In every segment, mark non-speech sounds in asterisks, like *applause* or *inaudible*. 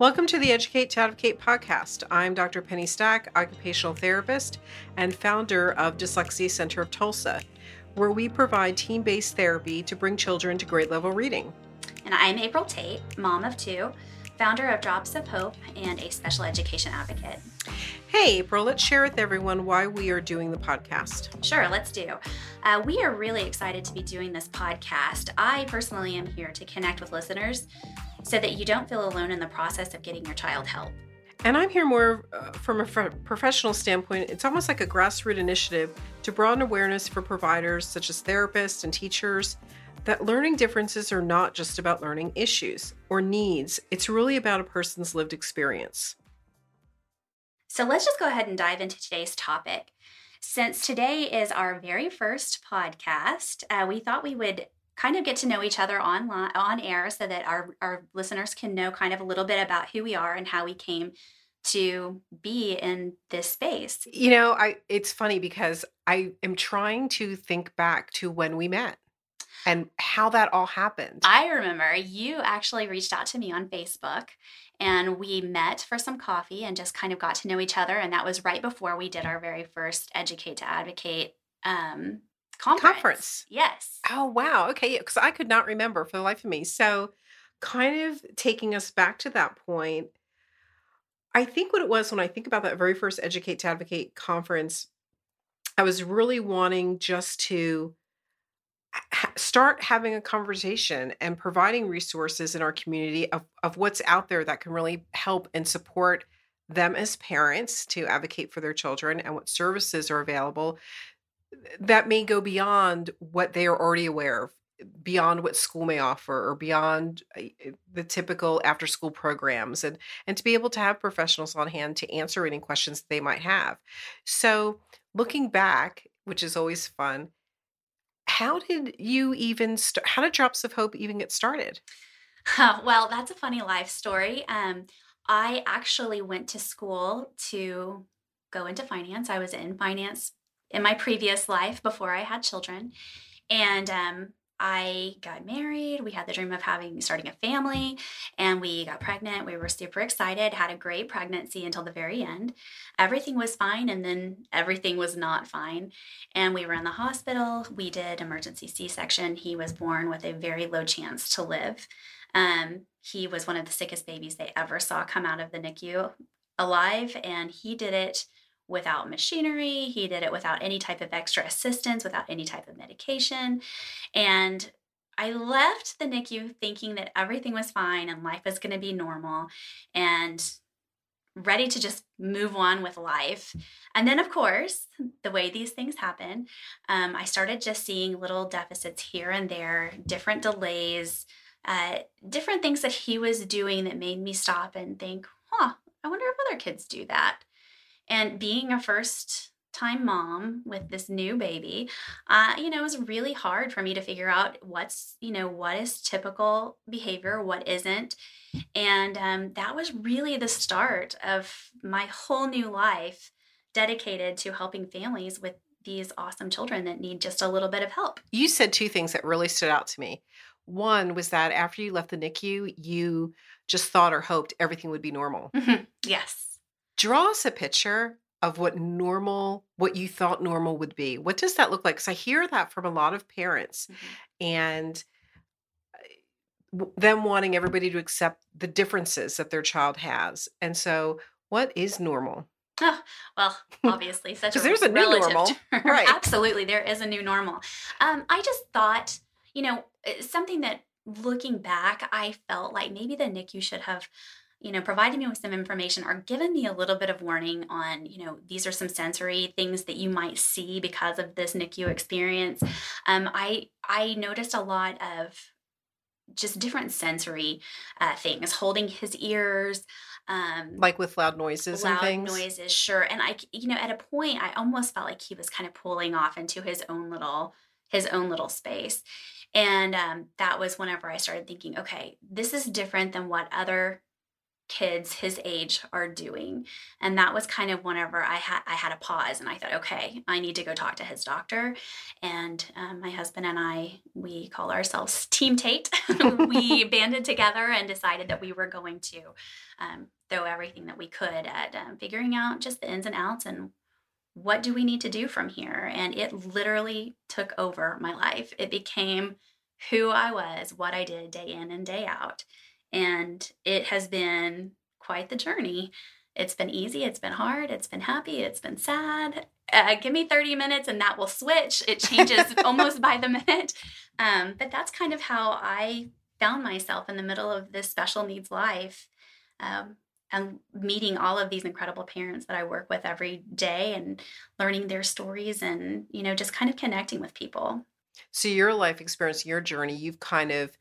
Welcome to the Educate to Advocate podcast. I'm Dr. Penny Stack, occupational therapist and founder of Dyslexia Center of Tulsa, where we provide team based therapy to bring children to grade level reading. And I'm April Tate, mom of two, founder of Drops of Hope, and a special education advocate. Hey, April, let's share with everyone why we are doing the podcast. Sure, let's do. Uh, we are really excited to be doing this podcast. I personally am here to connect with listeners so that you don't feel alone in the process of getting your child help. And I'm here more uh, from a professional standpoint. It's almost like a grassroots initiative to broaden awareness for providers such as therapists and teachers that learning differences are not just about learning issues or needs, it's really about a person's lived experience. So let's just go ahead and dive into today's topic. Since today is our very first podcast, uh, we thought we would kind of get to know each other online on air so that our, our listeners can know kind of a little bit about who we are and how we came to be in this space. You know, I it's funny because I am trying to think back to when we met and how that all happened. I remember you actually reached out to me on Facebook and we met for some coffee and just kind of got to know each other. And that was right before we did our very first Educate to Advocate um, conference. Conference. Yes. Oh, wow. Okay. Because I could not remember for the life of me. So, kind of taking us back to that point, I think what it was when I think about that very first Educate to Advocate conference, I was really wanting just to start having a conversation and providing resources in our community of, of what's out there that can really help and support them as parents to advocate for their children and what services are available that may go beyond what they are already aware of beyond what school may offer or beyond eh, eh, the typical after school programs and and to be able to have professionals on hand to answer any questions they might have so looking back which is always fun how did you even start? How did Drops of Hope even get started? *laughs* well, that's a funny life story. Um, I actually went to school to go into finance. I was in finance in my previous life before I had children. And um, I got married. We had the dream of having starting a family and we got pregnant. We were super excited, had a great pregnancy until the very end. Everything was fine and then everything was not fine. And we were in the hospital. We did emergency C-section. He was born with a very low chance to live. Um, he was one of the sickest babies they ever saw come out of the NICU alive and he did it without machinery. He did it without any type of extra assistance, without any type of medication. And I left the NICU thinking that everything was fine and life was going to be normal and ready to just move on with life. And then, of course, the way these things happen, um, I started just seeing little deficits here and there, different delays, uh, different things that he was doing that made me stop and think, huh, I wonder if other kids do that. And being a first time mom with this new baby, uh, you know, it was really hard for me to figure out what's, you know, what is typical behavior, what isn't. And um, that was really the start of my whole new life dedicated to helping families with these awesome children that need just a little bit of help. You said two things that really stood out to me. One was that after you left the NICU, you just thought or hoped everything would be normal. Mm-hmm. Yes draw us a picture of what normal what you thought normal would be what does that look like because i hear that from a lot of parents mm-hmm. and uh, them wanting everybody to accept the differences that their child has and so what is normal Oh, well, *laughs* obviously, such a there's a new normal, term. *laughs* right? Absolutely, there is a new normal. Um, I just thought, you know, eh, something that looking back, I felt like maybe the NICU should have you know, provided me with some information or given me a little bit of warning on, you know, these are some sensory things that you might see because of this NICU experience. Um, I I noticed a lot of just different sensory uh, things, holding his ears, um, like with loud noises loud and things. noises, sure. And I, you know, at a point, I almost felt like he was kind of pulling off into his own little his own little space. And um, that was whenever I started thinking, okay, this is different than what other kids his age are doing. And that was kind of whenever i had i had a pause and i thought okay i need to go talk to his doctor. And um, my husband and i we call ourselves *laughs* team tate. *laughs* We *laughs* banded together and decided that we were going to um, throw everything that we could at um, figuring out just the ins and outs and what do we need to do from here? And it literally took over my life. It became who i was what i did day in and day out and it has been quite the journey. It's been easy, it's been hard, it's been happy, it's been sad. Uh, give me 30 minutes and that will switch. It changes *laughs* almost by the minute. Um, but that's kind of how I found myself in the middle of this special needs life. Um, and meeting all of these incredible parents that I work with every day and learning their stories and, you know, just kind of connecting with people. So, your life experience, your journey, you've kind of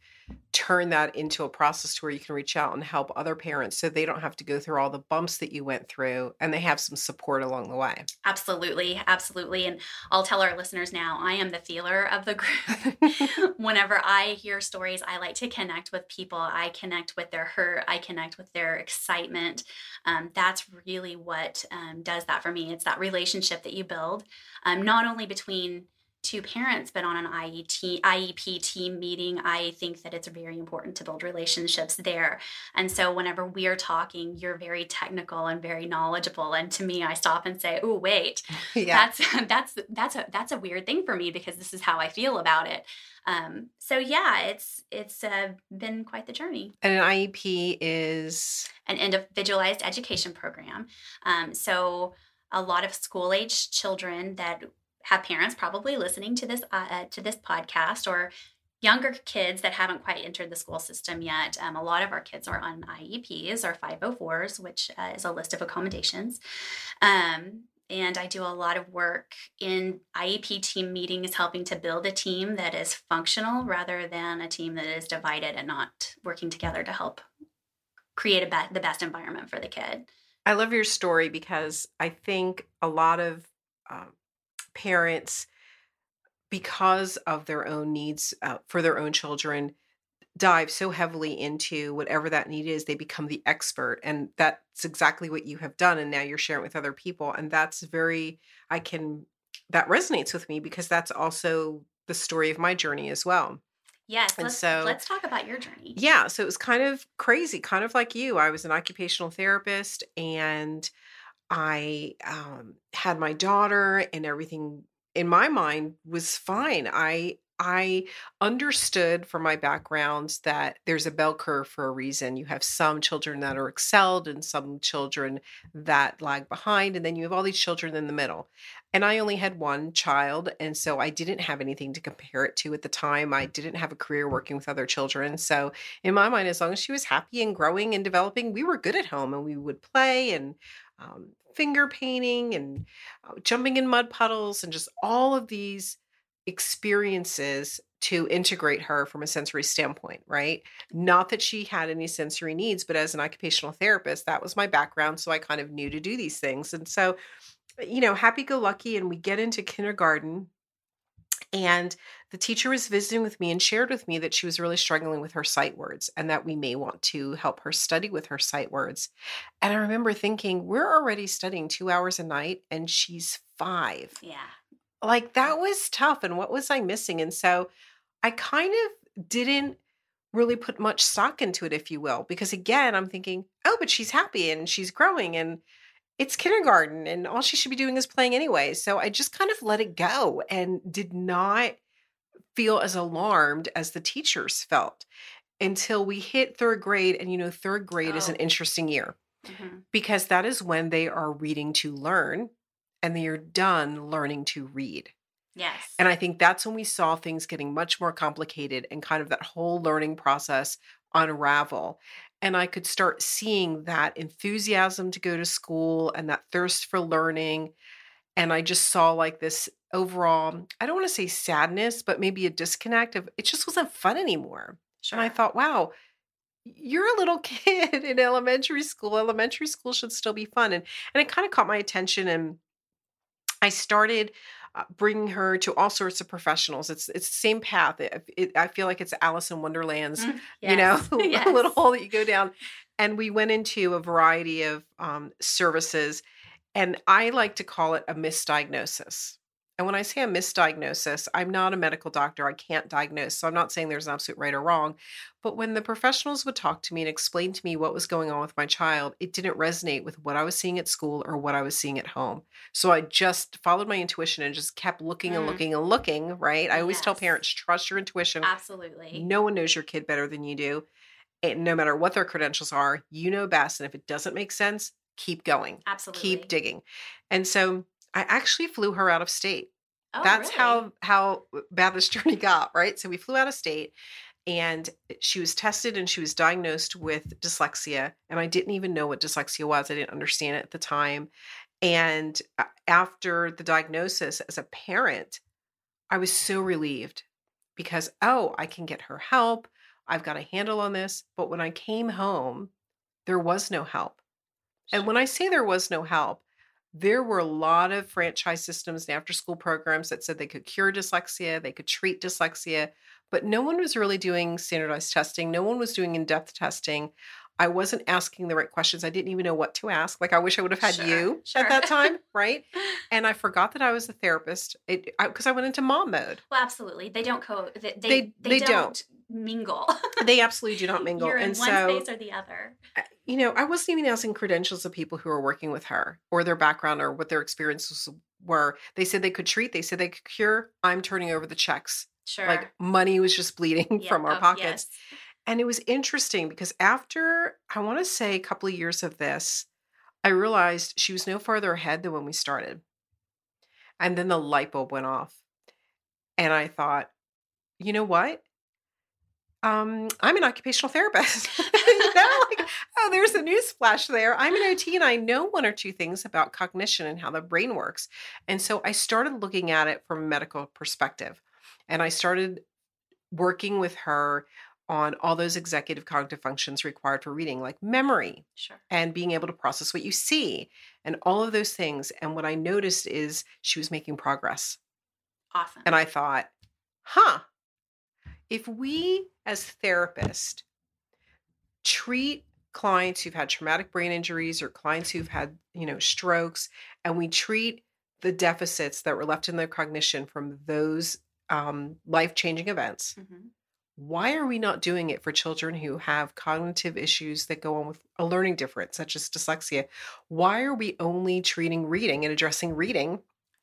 turn that into a process to where you can reach out and help other parents so they don't have to go through all the bumps that you went through and they have some support along the way. Absolutely, absolutely. And I'll tell our listeners now, I am the feeler of the group. *laughs* *laughs* Whenever I hear stories, I like to connect with people. I connect with their hurt, I connect with their excitement. Um, that's really what um, does that for me. It's that relationship that you build, um, not only between two parents been on an IET, IEP team meeting, I think that it's very important to build relationships there. And so whenever we are talking, you're very technical and very knowledgeable. And to me, I stop and say, "Oh, wait, *laughs* yeah. that's *laughs* that's that's a that's a weird thing for me because this is how I feel about it." Um, so yeah, it's it's uh, been quite the journey. And an IEP is an individualized education program. Um, so a lot of school age children that have parents probably listening to this uh, uh, to this podcast or younger kids that haven't quite entered the school system yet. Um, a lot of our kids are on IEPs or 504s, which uh, is a list of accommodations. Um, and I do a lot of work in IEP team meetings, helping to build a team that is functional rather than a team that is divided and not working together to help create a be- the best environment for the kid. I love your story because I think a lot of um, parents because of their own needs uh, for their own children dive so heavily into whatever that need is they become the expert and that's exactly what you have done and now you're sharing with other people and that's very i can that resonates with me because that's also the story of my journey as well Yes, and let's, so let's talk about your journey. Yeah, so it was kind of crazy, kind of like you. I was an occupational therapist and I um, had my daughter, and everything in my mind was fine. I I understood from my background that there's a bell curve for a reason. You have some children that are excelled and some children that lag behind, and then you have all these children in the middle. And I only had one child, and so I didn't have anything to compare it to at the time. I didn't have a career working with other children. So, in my mind, as long as she was happy and growing and developing, we were good at home and we would play and um, finger painting and uh, jumping in mud puddles and just all of these experiences to integrate her from a sensory standpoint, right? Not that she had any sensory needs, but as an occupational therapist, that was my background. So I kind of knew to do these things. And so, you know, happy go lucky. And we get into kindergarten and the teacher was visiting with me and shared with me that she was really struggling with her sight words and that we may want to help her study with her sight words. And I remember thinking, we're already studying two hours a night and she's five. Yeah. Like that was tough. And what was I missing? And so I kind of didn't really put much stock into it, if you will, because again, I'm thinking, oh, but she's happy and she's growing and it's kindergarten and all she should be doing is playing anyway. So I just kind of let it go and did not feel as alarmed as the teachers felt until we hit third grade. And you know, third grade oh. is an oh. interesting year mm-hmm. because that is when they are reading to learn and they are done learning to read. Yes. And I think that's when we saw things getting much more complicated and kind of that whole learning process unravel and I could start seeing that enthusiasm to go to school and that thirst for learning. And I just saw like this overall, I don't want to say sadness, but maybe a disconnect of it just wasn't fun anymore. Sure. And I thought, wow, you're a little *laughs* kid in elementary school. Elementary school should still be fun. And and it kind of caught my attention and I started bringing her to all sorts of professionals. It's it's the same path. It, it, I feel like it's Alice in Wonderland's, mm, yes. you know, *laughs* yes. little hole that you go down. and we went into a variety of um, services, and I like to call it a misdiagnosis. And when I say a misdiagnosis, I'm not a medical doctor. I can't diagnose. So I'm not saying there's an absolute right or wrong. But when the professionals would talk to me and explain to me what was going on with my child, it didn't resonate with what I was seeing at school or what I was seeing at home. So I just followed my intuition and just kept looking and Mm. looking and looking, right? I always tell parents trust your intuition. Absolutely. No one knows your kid better than you do. And no matter what their credentials are, you know best. And if it doesn't make sense, keep going, Absolutely. keep digging. And so I actually flew her out of state. Oh, That's really? how how uh, bad this *laughs* journey got, right? So we flew out of state and she was tested and she was diagnosed with dyslexia and I didn't even know what dyslexia was. I didn't understand it at the time. And uh, after the diagnosis as a parent, I was so relieved because oh, I can get her help. I've got a handle on this. But when I came home, there was no help. And when I say there was no help, there were a lot of franchise systems and after school programs that said they could cure dyslexia, they could treat dyslexia, but no one was really doing standardized testing. No one was doing in depth testing. I wasn't asking the right questions. I didn't even know what to ask. Like I wish I would have had Sure, you sure. at that time, right? *laughs* And I forgot that I was a therapist because I, I went into mom mode. Well, absolutely. They don't co. They they, They- they, they don't, mingle. *laughs* They absolutely do not mingle. You're in and one so space or the other. You know, I wasn't even asking credentials of people who were working with her or their background or what their experiences were. They said they could treat, they said they could cure. I'm turning over the checks. Sure. Like money was just bleeding *laughs* Yeah, from our oh, pockets. yes. And it was interesting because after, I want to say, a couple of years of this, I realized she was no farther ahead than when we started. And then the light bulb went off. And I thought, you know what? Um, I'm an occupational therapist. *laughs* you know, like, *laughs* oh, there's a news flash there. I'm an OT and I know one or two things about cognition and how the brain works. And so I started looking at it from a medical perspective. And I started working with her on all those executive cognitive functions required for reading, like memory Sure. and being able to process what you see and all of those things. And what I noticed is she was making progress. Awesome. And I thought, huh, if we as therapists treat clients who've had traumatic brain injuries or clients who've had, you know, strokes, and we treat the deficits that were left in their cognition from those um, life changing events, Mhm. Why are we not doing it for children who have cognitive issues that go on with a learning difference, such as dyslexia? Why are we only treating reading and addressing reading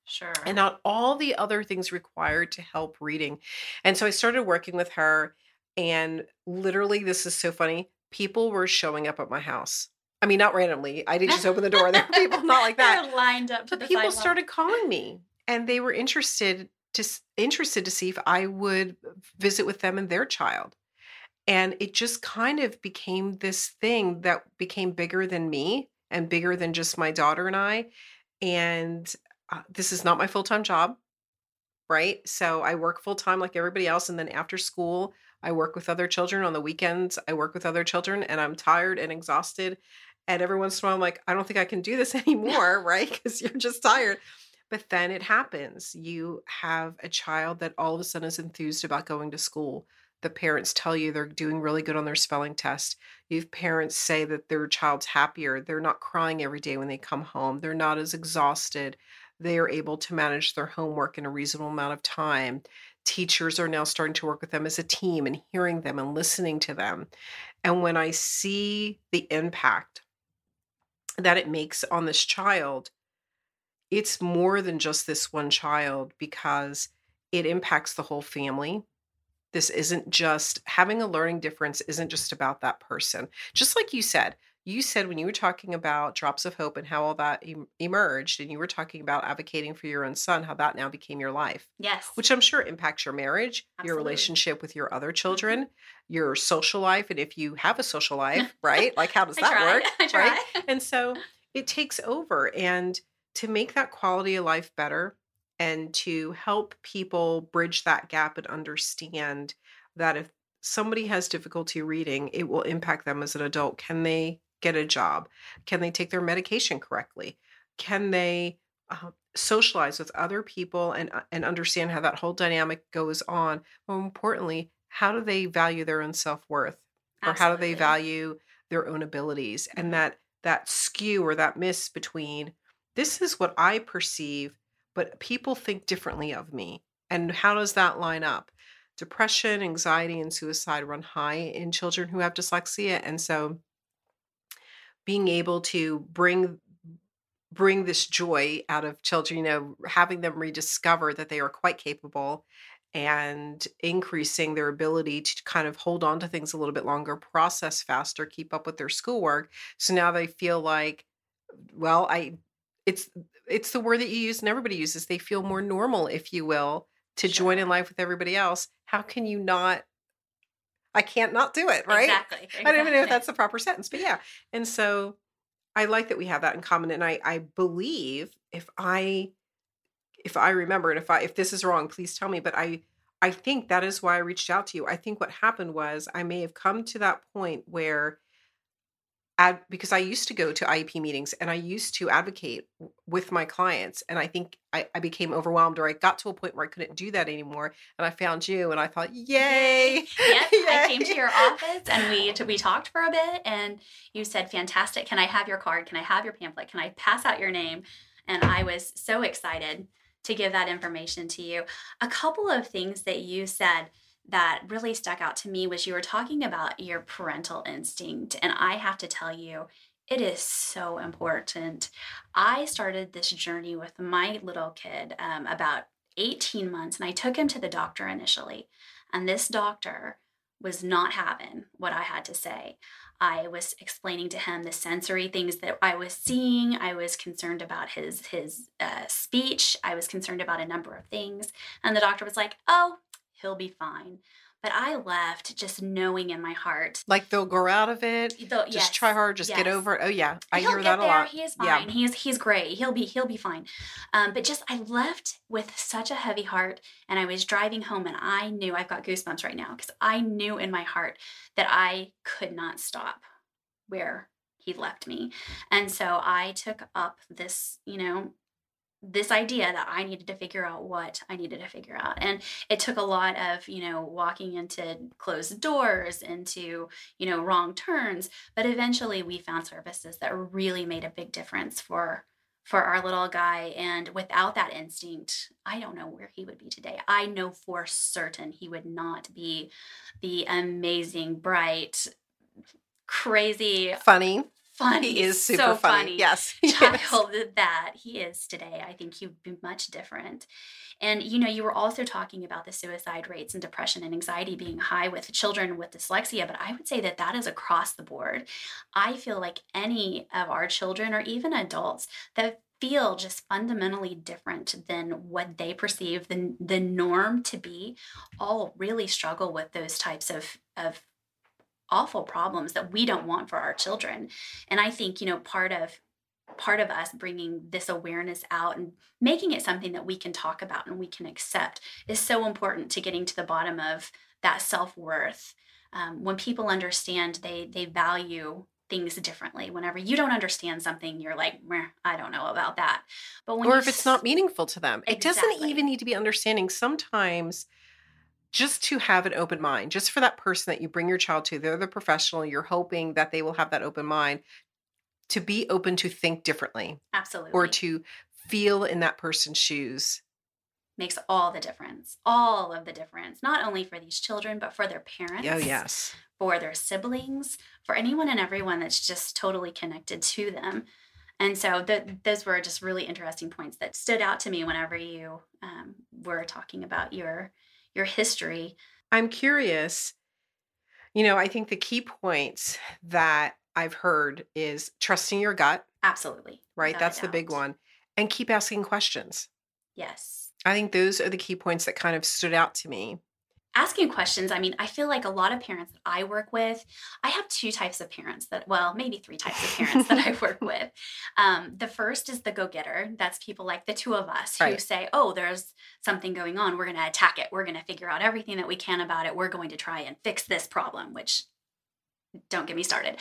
Sure. and not all the other things required to help reading. And so I started working with her, and literally, this is so funny. People were showing up at my house. I mean, not randomly. I didn't just open the door. There were people not like *laughs* that. Lined up to But the people started calling me, and they were interested to interested to see if I would visit with them and their child. And it just kind of became this thing that became bigger than me and bigger than just my daughter and I. And uh, this is not my full time job, right? So I work full time like everybody else. And then after school, I work with other children. On the weekends, I work with other children, and I'm tired and exhausted. And every once in a while, I'm like, I don't think I can do this *laughs* anymore, right? Because you're just tired. But then it happens. You have a child that all of a sudden is enthused about going to school. The parents tell you they're doing really good on their spelling test. You have parents say that their child's happier. They're not crying every day when they come home. They're not as exhausted. They are able to manage their homework in a reasonable amount of time. Teachers are now starting to work with them as a team and hearing them and listening to them. And when I see the impact that it makes on this child, it's more than just this one child because it impacts the whole family. This isn't just having a learning difference, isn't just about that person. Just like you said, you said when you were talking about drops of hope and how all that em- emerged, and you were talking about advocating for your own son, how that now became your life, Yes. which I'm sure impacts your marriage, your relationship with your other mm-hmm. children, your social life. And if you have a social *laughs* life, right? Like, how does that work? *laughs* I try. Right? and so it takes over and to make that quality of life better and to help people bridge that gap and understand that if somebody has difficulty reading it will impact them as an adult. Can they get a job? Can they take their medication correctly? Can they uh, socialize with other people and uh, and understand how that whole dynamic goes on? More importantly how do they value their own self-worth? Or how do they value their own abilities? And that that skew or that miss between this is what I perceive, but people think differently of me. And how does that line up? Depression, anxiety, and suicide run high in children who have dyslexia. And so being able to bring bring this joy out of children, you know, having them rediscover that they are quite capable and increasing their ability to kind of hold on to things a little bit longer, process faster, keep up with their schoolwork. So now they feel like, well, I it's it's the word that you use and everybody uses. They feel more normal, if you will, to sure. join in life with everybody else. How can you not I can't not do it, right? Exactly, exactly. I don't even know if that's the proper sentence, but yeah. And so I like that we have that in common. And I I believe if I if I remember and if I if this is wrong, please tell me. But I I think that is why I reached out to you. I think what happened was I may have come to that point where ad, because I used to go to IEP meetings and I used to advocate with my clients. And I think I, I, became overwhelmed or I got to a point where I couldn't do that anymore. And I found you and I thought, yay. yep. Yay. I came to your *laughs* office and we, we talked for a bit and you said, fantastic. Can I have your card? Can I have your pamphlet? Can I pass out your name? And I was so excited to give that information to you. A couple of things that you said that really stuck out to me was you were talking about your parental instinct. And I have to tell you, it is so important. I started this journey with my little kid um, about 18 months, and I took him to the doctor initially. And this doctor was not having what I had to say. I was explaining to him the sensory things that I was seeing. I was concerned about his his uh, speech. I was concerned about a number of things, and the doctor was like, "Oh, he'll be fine. But I left just knowing in my heart. Like they'll grow out of it. Just yes, try hard, just yes. get over it. Oh yeah. I he'll hear that there. a lot. He is fine. Yeah. He's he's great. He'll be he'll be fine. Um, but just I left with such a heavy heart and I was driving home and I knew I've got goosebumps right now because I knew in my heart that I could not stop where he left me. And so I took up this, you know, this idea that I needed to figure out what I needed to figure out. And it took a lot of, you know, walking into closed doors, into, you know, wrong turns. But eventually we found services that really made a big difference for for our little guy and without that instinct i don't know where he would be today i know for certain he would not be the amazing bright crazy funny funny. He is super so funny. funny. Yes. *laughs* Child yes. that he is today. I think he'd be much different. And you know, you were also talking about the suicide rates and depression and anxiety being high with children with dyslexia, but I would say that that is across the board. I feel like any of our children or even adults that feel just fundamentally different than what they perceive the, the norm to be all really struggle with those types of, of awful problems that we don't want for our children. And i think you know part of part of us bringing this awareness out and making it something that we can talk about and we can accept is so important to getting to the bottom of that self-worth. Um, when people understand they they value things differently whenever you don't understand something you're like i don't know about that. But when or if it's not meaningful to them exactly. it doesn't even need to be understanding. Sometimes just to have an open mind, just for that person that you bring your child to, they're the professional, you're hoping that they will have that open mind to be open to think differently. Absolutely. Or to feel in that person's shoes. Makes all the difference. All of the difference. Not only for these children, but for their parents. Oh, yes. For their siblings, for anyone and everyone that's just totally connected to them. And so the, those were just really interesting points that stood out to me whenever you um, were talking about your your history. I'm curious. You know, I think the key points that I've heard is trusting your gut. Absolutely. Right? That's the big one. And keep asking questions. Yes. I think those are the key points that kind of stood out to me asking questions i mean i feel like a lot of parents that i work with i have two types of parents that well maybe three types of parents that i *laughs* work with. Um, the first is the go-getter. That's people like the two of us who right. say oh there's something going on. We're going to attack it. We're going to figure out everything that we can about it. We're going to try and fix this problem which don't get me started.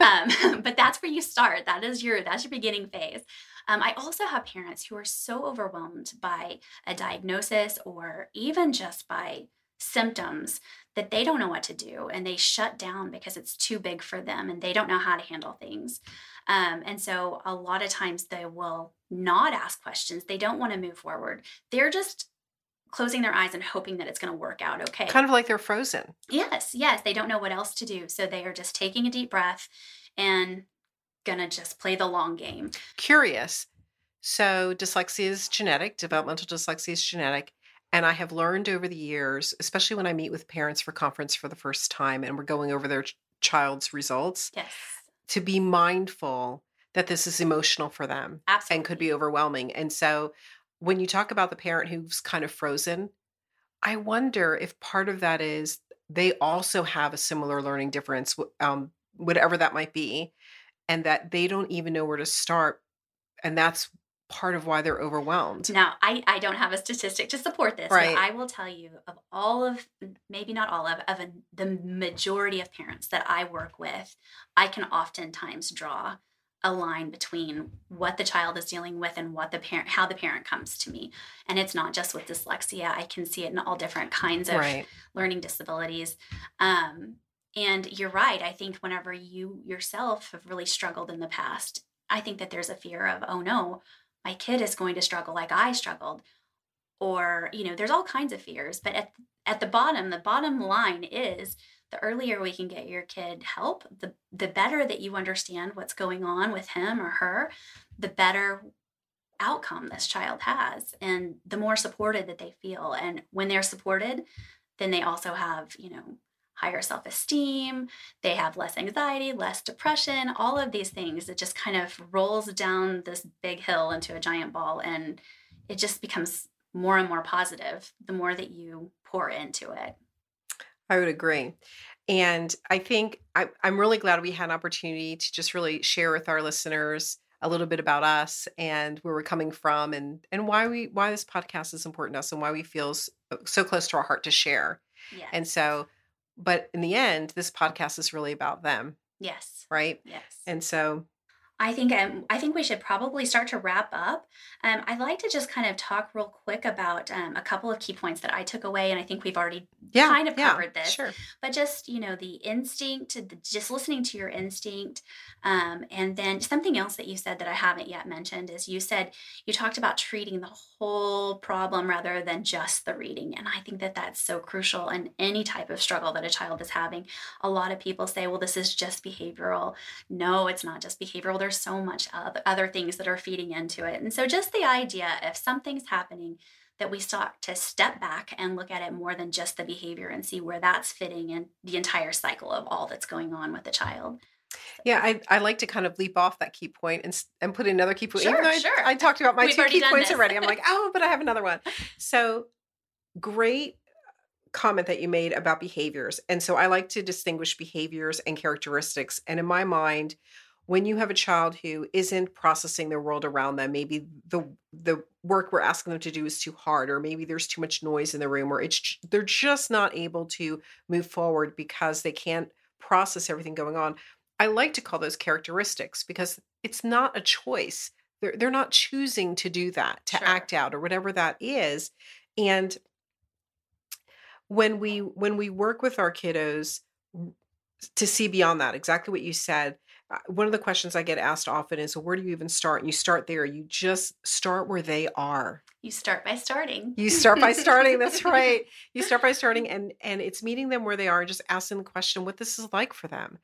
Um, *laughs* *laughs* but that's where you start. That is your that's your beginning phase. Um, i also have parents who are so overwhelmed by a diagnosis or even just by symptoms that they don't know what to do and they shut down because it's too big for them and they don't know how to handle things. Um, and so a lot of times they will not ask questions. They don't want to move forward. They're just closing their eyes and hoping that it's going to work out okay. Kind of like they're frozen. Yes, yes. They don't know what else to do. So they are just taking a deep breath and going to just play the long game. Curious. So dyslexia is genetic, developmental dyslexia is genetic. And I have learned over the years, especially when I meet with parents for conference for the first time and we're going over their ch- child's results, Yes. to be mindful that this is emotional for them Absolutely. and could be overwhelming. And so when you talk about the parent who's kind of frozen, I wonder if part of that is they also have a similar learning difference, um, whatever that might be, and that they don't even know where to start. And that's part of why they're overwhelmed. Now, I, I don't have a statistic to support this, Right. but I will tell you of all of, maybe not all of, of a, the majority of parents that I work with, I can oftentimes draw a line between what the child is dealing with and what the parent, how the parent comes to me. And it's not just with dyslexia. I can see it in all different kinds of Right. learning disabilities. Um, and you're right. I think whenever you yourself have really struggled in the past, I think that there's a fear of, oh no, my kid is going to struggle like I struggled. Or, you know, there's all kinds of fears. But at, at the bottom, the bottom line is the earlier we can get your kid help, the, the better that you understand what's going on with him or her, the better outcome this child has and the more supported that they feel and when they're supported then they also have you know higher self-esteem they have less anxiety less depression all of these things it just kind of rolls down this big hill into a giant ball and it just becomes more and more positive the more that you pour into it I would agree. And I think I, I'm really glad we had an opportunity to just really share with our listeners a little bit about us and where we're coming from and and why we why this podcast is important to us and why we feel s- uh, so close to our heart to share. yeah And so but in the end this podcast is really about them, yes right? yes And so I think um, I think we should probably start to wrap up. Um, I'd like to just kind of talk real quick about um, a couple of key points that I took away, and I think we've already yeah, kind of yeah, covered this. Sure. but just you know the instinct the, just listening to your instinct um, and then something else that you said that i haven't yet mentioned is you said you talked about treating the whole problem rather than just the reading and i think that that's so crucial in any type of struggle that a child is having a lot of people say well this is just behavioral no it's not just behavioral there's so much other, other things that are feeding into it and so just the idea if something's happening that we start to step back and look at it more than just the behavior and see where that's fitting in the entire cycle of all that's going on with the child. Yeah, I I like to kind of leap off that key point and and put another key point. Sure, Even though I, sure. I talked about my We've two key points this. already. I'm like, *laughs* oh, but I have another one. So great comment that you made about behaviors. And so I like to distinguish behaviors and characteristics. And in my mind, when you have a child who isn't processing their world around them, maybe the the work we're asking them to do is too hard, or maybe there's too much noise in the room, or it's they're just not able to move forward because they can't process everything going on. I like to call those characteristics because it's not a choice. They're they're not choosing to do that, to Sure. act out, or whatever that is. And when we when we work with our kiddos to see beyond that, exactly what you said. One of the questions I get asked often is, "Where do you even start?" And you start there. You just start where they are. You start by starting. You start by starting. That's right. *laughs* You start by starting, and and it's meeting them where they are, and just asking the question, what this is like for them,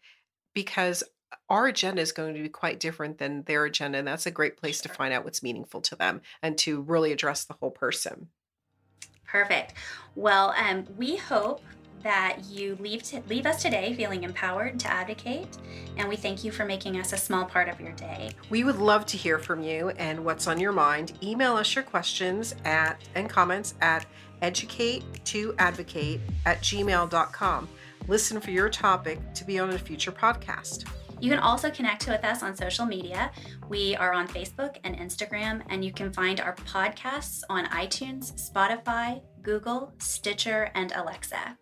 because our agenda is going to be quite different than their agenda, and that's a great place to find out what's meaningful to them and to really address the whole person. Perfect. Well, um, we hope that you leave to, leave us today feeling empowered to advocate, and we thank you for making us a small part of your day. We would love to hear from you and what's on your mind. Email us your questions at and comments at educate to advocate at gmail.com. Listen for your topic to be on a future podcast. You can also connect with us on social media. We are on Facebook and Instagram, and you can find our podcasts on iTunes, Spotify, Google, Stitcher, and Alexa.